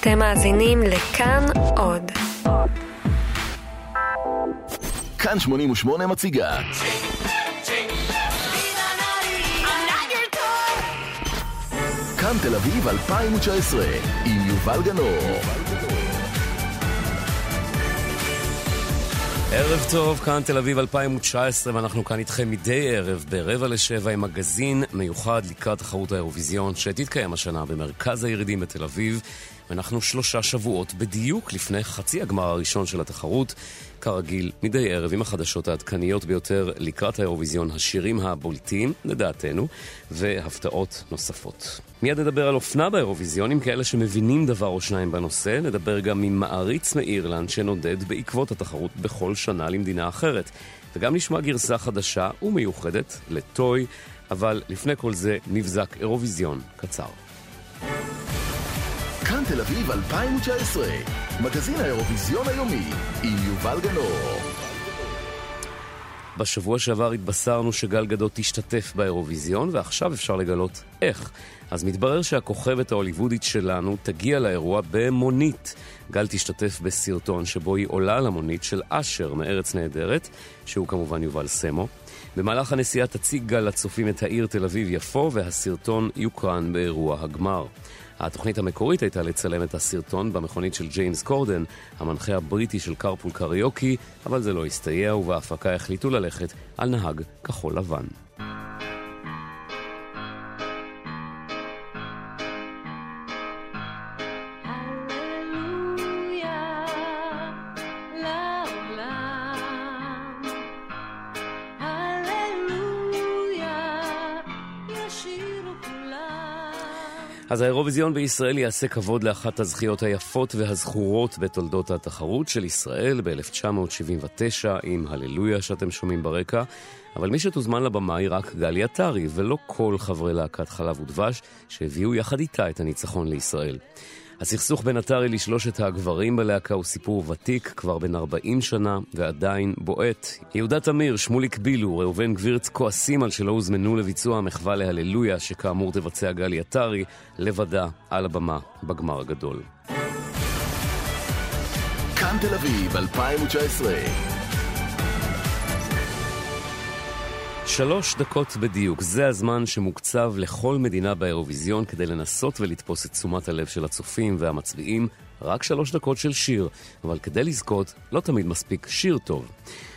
אתם מאזינים לכאן עוד. כאן 88 מציגה. כאן תל אביב 2019 עם יובל גנור. ערב טוב, כאן תל אביב 2019, ואנחנו כאן איתכם מדי ערב ברבע לשבע עם מגזין מיוחד לקראת תחרות האירוויזיון שתתקיים השנה במרכז הירידים בתל אביב. ואנחנו שלושה שבועות בדיוק לפני חצי הגמר הראשון של התחרות. כרגיל, מדי ערב עם החדשות העדכניות ביותר לקראת האירוויזיון, השירים הבולטים, לדעתנו, והפתעות נוספות. מיד נדבר על אופנה באירוויזיון עם כאלה שמבינים דבר או שניים בנושא, נדבר גם עם מעריץ מאירלנד שנודד בעקבות התחרות בכל שנה למדינה אחרת. וגם נשמע גרסה חדשה ומיוחדת לטוי, אבל לפני כל זה מבזק אירוויזיון קצר. כאן תל אביב 2019, מגזין האירוויזיון היומי, עם יובל גנור. בשבוע שעבר התבשרנו שגל גדות תשתתף באירוויזיון, ועכשיו אפשר לגלות איך. אז מתברר שהכוכבת ההוליוודית שלנו תגיע לאירוע במונית. גל תשתתף בסרטון שבו היא עולה למונית של אשר מארץ נהדרת, שהוא כמובן יובל סמו. במהלך הנסיעה תציג גל לצופים את העיר תל אביב-יפו, והסרטון יוקרן באירוע הגמר. התוכנית המקורית הייתה לצלם את הסרטון במכונית של ג'יימס קורדן, המנחה הבריטי של קרפול קריוקי, אבל זה לא הסתייע, ובהפקה החליטו ללכת על נהג כחול לבן. אז האירוויזיון בישראל יעשה כבוד לאחת הזכיות היפות והזכורות בתולדות התחרות של ישראל ב-1979 עם הללויה שאתם שומעים ברקע. אבל מי שתוזמן לבמה היא רק גלי עטרי, ולא כל חברי להקת חלב ודבש שהביאו יחד איתה את הניצחון לישראל. הסכסוך בין עטרי לשלושת הגברים בלהקה הוא סיפור ותיק, כבר בן 40 שנה, ועדיין בועט. יהודה תמיר, שמוליק בילו, ראובן גבירץ כועסים על שלא הוזמנו לביצוע המחווה להללויה, שכאמור תבצע גלי עטרי, לבדה, על הבמה, בגמר הגדול. כאן תל אביב 2019 שלוש דקות בדיוק, זה הזמן שמוקצב לכל מדינה באירוויזיון כדי לנסות ולתפוס את תשומת הלב של הצופים והמצביעים. רק שלוש דקות של שיר, אבל כדי לזכות לא תמיד מספיק שיר טוב.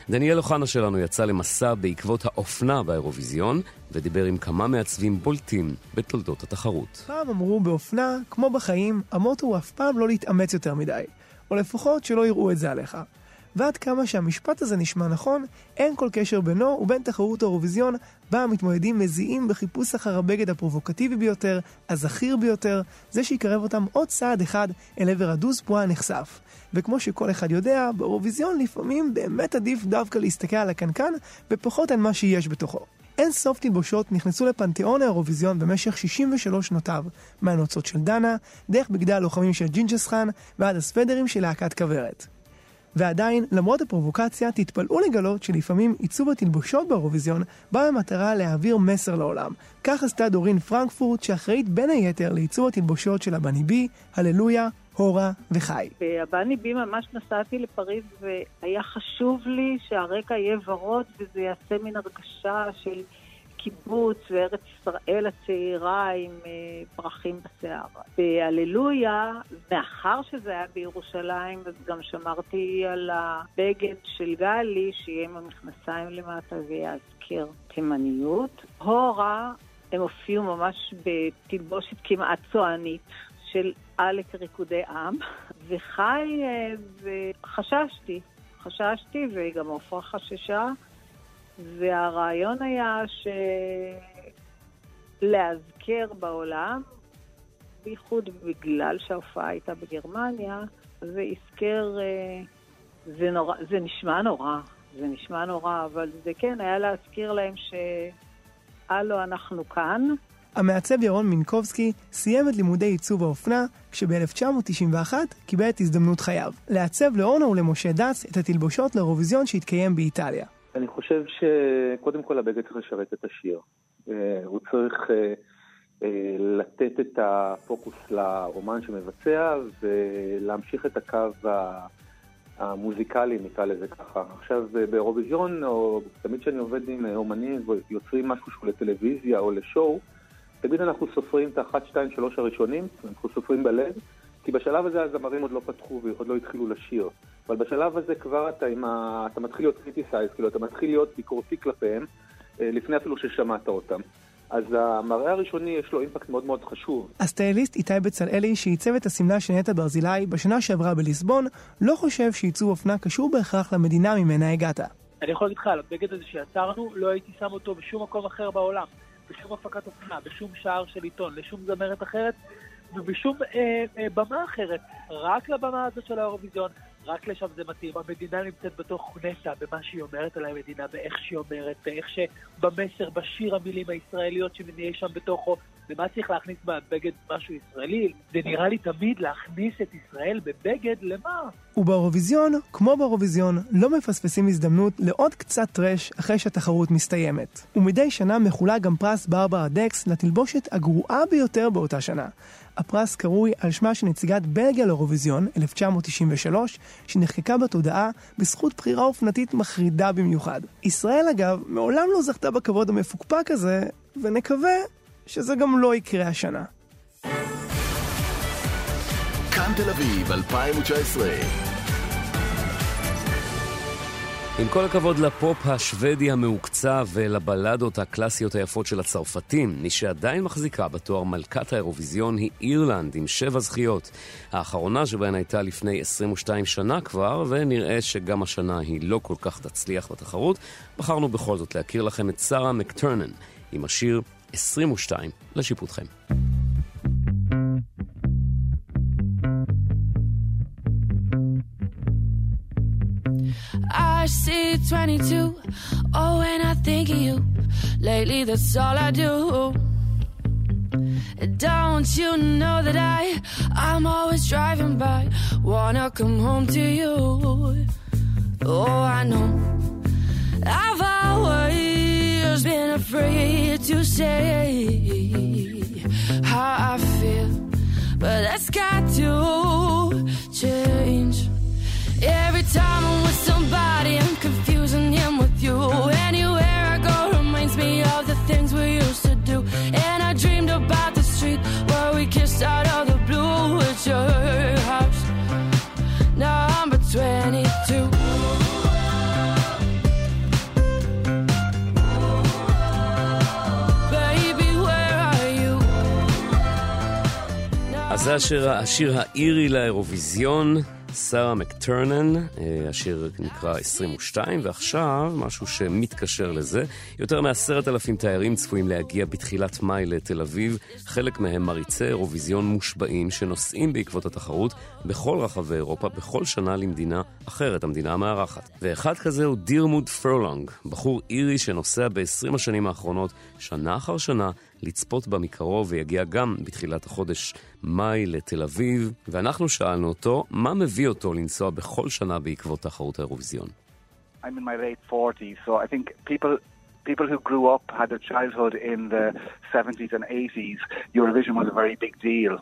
דניאל אוחנה שלנו יצא למסע בעקבות האופנה באירוויזיון, ודיבר עם כמה מעצבים בולטים בתולדות התחרות. פעם אמרו באופנה, כמו בחיים, המוטו הוא אף פעם לא להתאמץ יותר מדי, או לפחות שלא יראו את זה עליך. ועד כמה שהמשפט הזה נשמע נכון, אין כל קשר בינו ובין תחרות האירוויזיון, בה המתמודדים מזיעים בחיפוש אחר הבגד הפרובוקטיבי ביותר, הזכיר ביותר, זה שיקרב אותם עוד צעד אחד אל עבר הדוז פואה הנחשף. וכמו שכל אחד יודע, באירוויזיון לפעמים באמת עדיף דווקא להסתכל על הקנקן, ופחות על מה שיש בתוכו. אין סוף תלבושות נכנסו לפנתיאון האירוויזיון במשך 63 שנותיו, מהנוצות של דנה, דרך בגדי הלוחמים של ג'ינג'ס חאן, ועד הסוודרים של להקת כוורת. ועדיין, למרות הפרובוקציה, תתפלאו לגלות שלפעמים עיצוב התלבושות באירוויזיון בא במטרה להעביר מסר לעולם. כך עשתה דורין פרנקפורט, שאחראית בין היתר לעיצוב התלבושות של אבניבי, הללויה, הורה וחי. באבניבי ממש נסעתי לפריז והיה חשוב לי שהרקע יהיה ורוד וזה יעשה מין הרגשה של... קיבוץ וארץ ישראל הצעירה עם אה, פרחים בשיער. בהללויה, מאחר שזה היה בירושלים, אז גם שמרתי על הבגד של גלי, שיהיה עם המכנסיים למטה ויזכיר תימניות. הורה, הם הופיעו ממש בתלבושת כמעט צוענית. של עלק ריקודי עם, וחי, אה, וחששתי, חששתי, וגם עופרה חששה, והרעיון היה שלהזכר בעולם, בייחוד בגלל שההופעה הייתה בגרמניה, זה הזכר, אה, זה, נורא, זה נשמע נורא, זה נשמע נורא, אבל זה כן היה להזכיר להם שהלו, אנחנו כאן. המעצב ירון מינקובסקי סיים את לימודי עיצוב האופנה, כשב-1991 קיבל את הזדמנות חייו, לעצב לאורנה ולמשה דץ את התלבושות לאירוויזיון שהתקיים באיטליה. אני חושב שקודם כל הבגד צריך לשרת את השיר. אה, הוא צריך אה, לתת את הפוקוס לאומן שמבצע ולהמשיך את הקו המוזיקלי, נקרא לזה ככה. עכשיו, באירוויזיון, או תמיד כשאני עובד עם אומנים ויוצרים משהו שהוא לטלוויזיה או לשואו, תמיד אנחנו סופרים את האחת, שתיים, שלוש הראשונים, אנחנו סופרים בלב, כי בשלב הזה הזמרים עוד לא פתחו ועוד לא התחילו לשיר. אבל בשלב הזה כבר אתה, ה... אתה מתחיל להיות criticize, כאילו אתה מתחיל להיות ביקורתי כלפיהם, אה, לפני אפילו ששמעת אותם. אז המראה הראשוני יש לו אימפקט מאוד מאוד חשוב. הסטייליסט איתי בצלאלי, שעיצב את השמלה של נטע ברזילי בשנה שעברה בליסבון, לא חושב שעיצוב אופנה קשור בהכרח למדינה ממנה הגעת. אני יכול להגיד לך, על הבגד הזה שיצרנו, לא הייתי שם אותו בשום מקום אחר בעולם. בשום הפקת אופנה, בשום שער של עיתון, לשום זמרת אחרת ובשום אה, אה, במה אחרת. רק לבמה הזאת של האירוויזיון, רק לשם זה מתאים. המדינה נמצאת בתוך נטע, במה שהיא אומרת על המדינה, באיך שהיא אומרת, באיך ש... במסר, בשיר המילים הישראליות שנהיה שם בתוכו. ומה צריך להכניס בבגד משהו ישראלי? זה נראה לי תמיד להכניס את ישראל בבגד למה? ובאירוויזיון, כמו באירוויזיון, לא מפספסים הזדמנות לעוד קצת טרש אחרי שהתחרות מסתיימת. ומדי שנה מחולק גם פרס ברברה דקס לתלבושת הגרועה ביותר באותה שנה. הפרס קרוי על שמה של נציגת בלגיה לאירוויזיון, 1993, שנחקקה בתודעה בזכות בחירה אופנתית מחרידה במיוחד. ישראל אגב, מעולם לא זכתה בכבוד המפוקפק הזה, ונקווה שזה גם לא יקרה השנה. כאן תל אביב 2019 עם כל הכבוד לפופ השוודי המעוקצב ולבלדות הקלאסיות היפות של הצרפתים, מי שעדיין מחזיקה בתואר מלכת האירוויזיון היא אירלנד עם שבע זכיות. האחרונה שבהן הייתה לפני 22 שנה כבר, ונראה שגם השנה היא לא כל כך תצליח בתחרות. בחרנו בכל זאת להכיר לכם את שרה מקטרנן עם השיר 22 לשיפוטכם. I see 22. Oh, when I think of you, lately that's all I do. Don't you know that I, I'm always driving by, wanna come home to you. Oh, I know I've always been afraid to say how I feel, but that's got to change. Every time I'm with somebody, I'm confusing him with you. Anywhere זה השיר, השיר האירי לאירוויזיון. שרה מקטרנן, אה, השיר נקרא 22, ועכשיו משהו שמתקשר לזה. יותר מעשרת אלפים תיירים צפויים להגיע בתחילת מאי לתל אביב, חלק מהם מריצי אירוויזיון מושבעים שנוסעים בעקבות התחרות בכל רחבי אירופה, בכל שנה למדינה אחרת, המדינה המארחת. ואחד כזה הוא דירמוד פרלונג, בחור אירי שנוסע ב-20 השנים האחרונות, שנה אחר שנה, לצפות בה מקרוב ויגיע גם בתחילת החודש מאי לתל אביב, ואנחנו שאלנו אותו מה מביא אותו לנסוע בכל שנה בעקבות תחרות האירוויזיון. I'm in my late 40s, so I think people people who grew up, had their childhood in the 70s and 80s, Eurovision was a very big deal.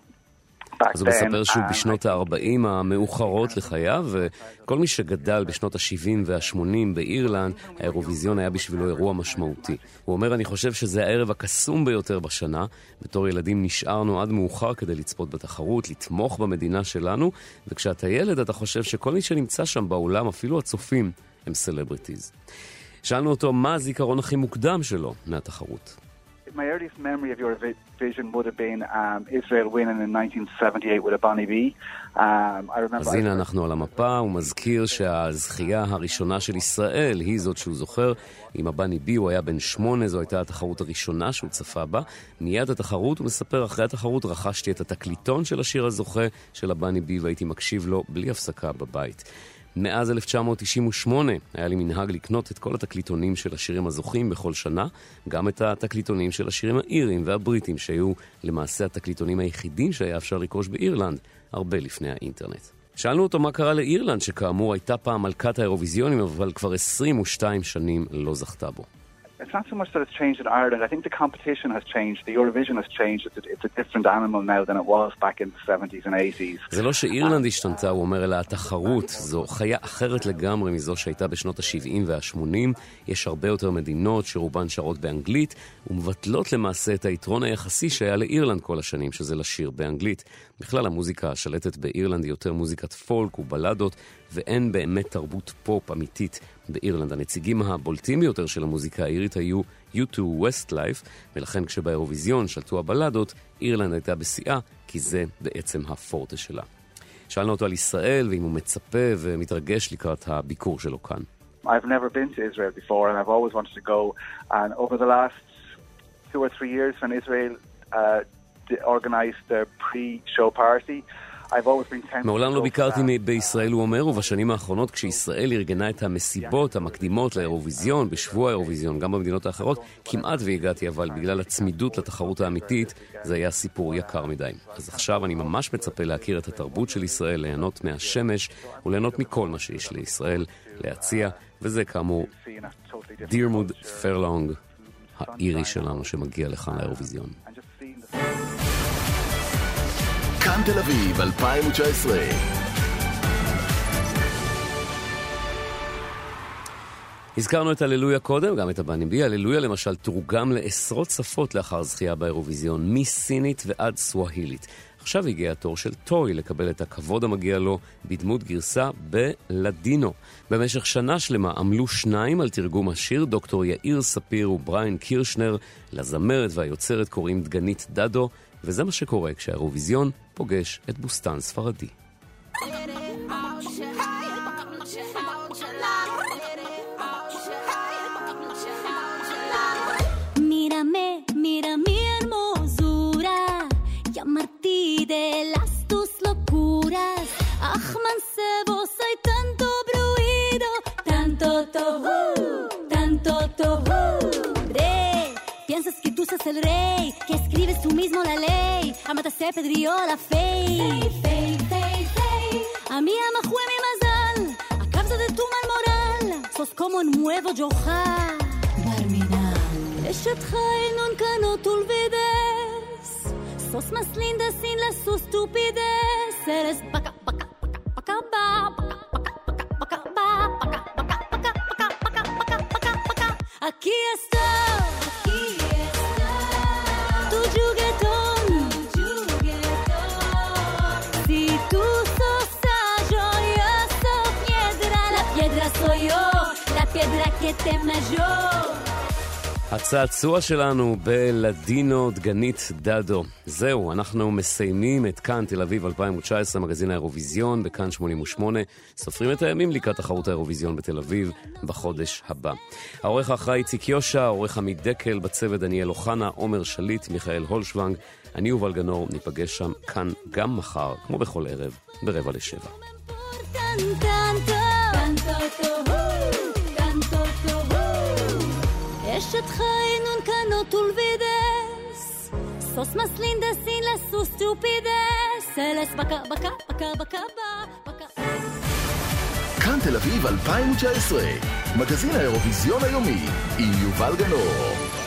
אז הוא מספר שהוא uh, בשנות ה-40 המאוחרות לחייו, וכל מי שגדל בשנות ה-70 וה-80 באירלנד, האירוויזיון היה בשבילו אירוע משמעותי. הוא אומר, אני חושב שזה הערב הקסום ביותר בשנה. בתור ילדים נשארנו עד מאוחר כדי לצפות בתחרות, לתמוך במדינה שלנו, וכשאתה ילד אתה חושב שכל מי שנמצא שם באולם, אפילו הצופים, הם סלבריטיז. שאלנו אותו מה הזיכרון הכי מוקדם שלו מהתחרות. My earliest memory of Eurovision would have been um, Israel winning in 1978 with a Bonnie B. Um, I remember... אז הנה אנחנו על המפה, הוא מזכיר שהזכייה הראשונה של ישראל היא זאת שהוא זוכר. עם הבני בי הוא היה בן שמונה, זו הייתה התחרות הראשונה שהוא צפה בה. מיד התחרות, הוא מספר, אחרי התחרות רכשתי את התקליטון של השיר הזוכה של הבני בי והייתי מקשיב לו בלי הפסקה בבית. מאז 1998 היה לי מנהג לקנות את כל התקליטונים של השירים הזוכים בכל שנה, גם את התקליטונים של השירים האירים והבריטים, שהיו למעשה התקליטונים היחידים שהיה אפשר לרכוש באירלנד, הרבה לפני האינטרנט. שאלנו אותו מה קרה לאירלנד, שכאמור הייתה פעם מלכת האירוויזיונים, אבל כבר 22 שנים לא זכתה בו. It's not so much that it's changed in Ireland. I think the competition has changed. The Eurovision has changed. It's a, it's a different animal now than it was back in the 70s and 80s. זה לא שאירלנד השתנתה, הוא אומר, אלא התחרות. זו חיה אחרת לגמרי מזו שהייתה בשנות ה-70 וה-80. יש הרבה יותר מדינות שרובן שרות באנגלית, ומבטלות למעשה את היתרון היחסי שהיה לאירלנד כל השנים, שזה לשיר באנגלית. בכלל, המוזיקה השלטת באירלנד היא יותר מוזיקת פולק ובלדות, ואין באמת תרבות פופ אמיתית באירלנד. הנציגים הבולטים ביותר של המוזיקה האירית היו U2 Westlife, ולכן כשבאירוויזיון שלטו הבלדות, אירלנד הייתה בשיאה, כי זה בעצם הפורטה שלה. שאלנו אותו על ישראל, ואם הוא מצפה ומתרגש לקראת הביקור שלו כאן. I've never been to Israel before, and I've always wanted to go. And over the last two or three years, when Israel uh, organized their pre-show party, מעולם לא ביקרתי בישראל, הוא אומר, ובשנים האחרונות כשישראל ארגנה את המסיבות המקדימות לאירוויזיון, בשבוע האירוויזיון, גם במדינות האחרות, כמעט והגעתי, אבל בגלל הצמידות לתחרות האמיתית, זה היה סיפור יקר מדי. אז עכשיו אני ממש מצפה להכיר את התרבות של ישראל, ליהנות מהשמש וליהנות מכל מה שיש לישראל להציע, וזה כאמור דירמוד פרלונג, האירי שלנו שמגיע לכאן לאירוויזיון. כאן תל אביב 2019 הזכרנו את הללויה קודם, גם את הבנים בי. הללויה למשל תורגם לעשרות שפות לאחר זכייה באירוויזיון, מסינית ועד סווהילית. עכשיו הגיע התור של טוי לקבל את הכבוד המגיע לו בדמות גרסה בלדינו. במשך שנה שלמה עמלו שניים על תרגום השיר, דוקטור יאיר ספיר ובריין קירשנר. לזמרת והיוצרת קוראים דגנית דדו, וזה מה שקורה כשהאירוויזיון פוגש את בוסתן ספרדי. de las perdió la fe. A mí ama jue mi mazal, a causa de tu mal moral, sos como un nuevo yoja. Barminal. Eshet chai nunca no te olvides, sos más linda sin la su estupidez. Eres paca, paca, paca, paca, paca, paca. paca paca ba paca paca paca paca paca paca paca Aqui está. Piedra que te yo. הצעצוע שלנו בלדינו דגנית דדו. זהו, אנחנו מסיימים את כאן תל אביב 2019, מגזין האירוויזיון בכאן 88. סופרים את הימים לקראת תחרות האירוויזיון בתל אביב בחודש הבא. העורך האחראי איציק יושע, העורך עמית דקל, בצוות דניאל אוחנה, עומר שליט, מיכאל הולשוונג. אני יובל גנור, ניפגש שם כאן גם מחר, כמו בכל ערב, ברבע לשבע. Te olvides. Sos más linda sin la su estupidez. Eres baka, baka, baka, baka, baka. כאן תל אביב 2019, מגזין האירוויזיון היומי, עם יובל גנור.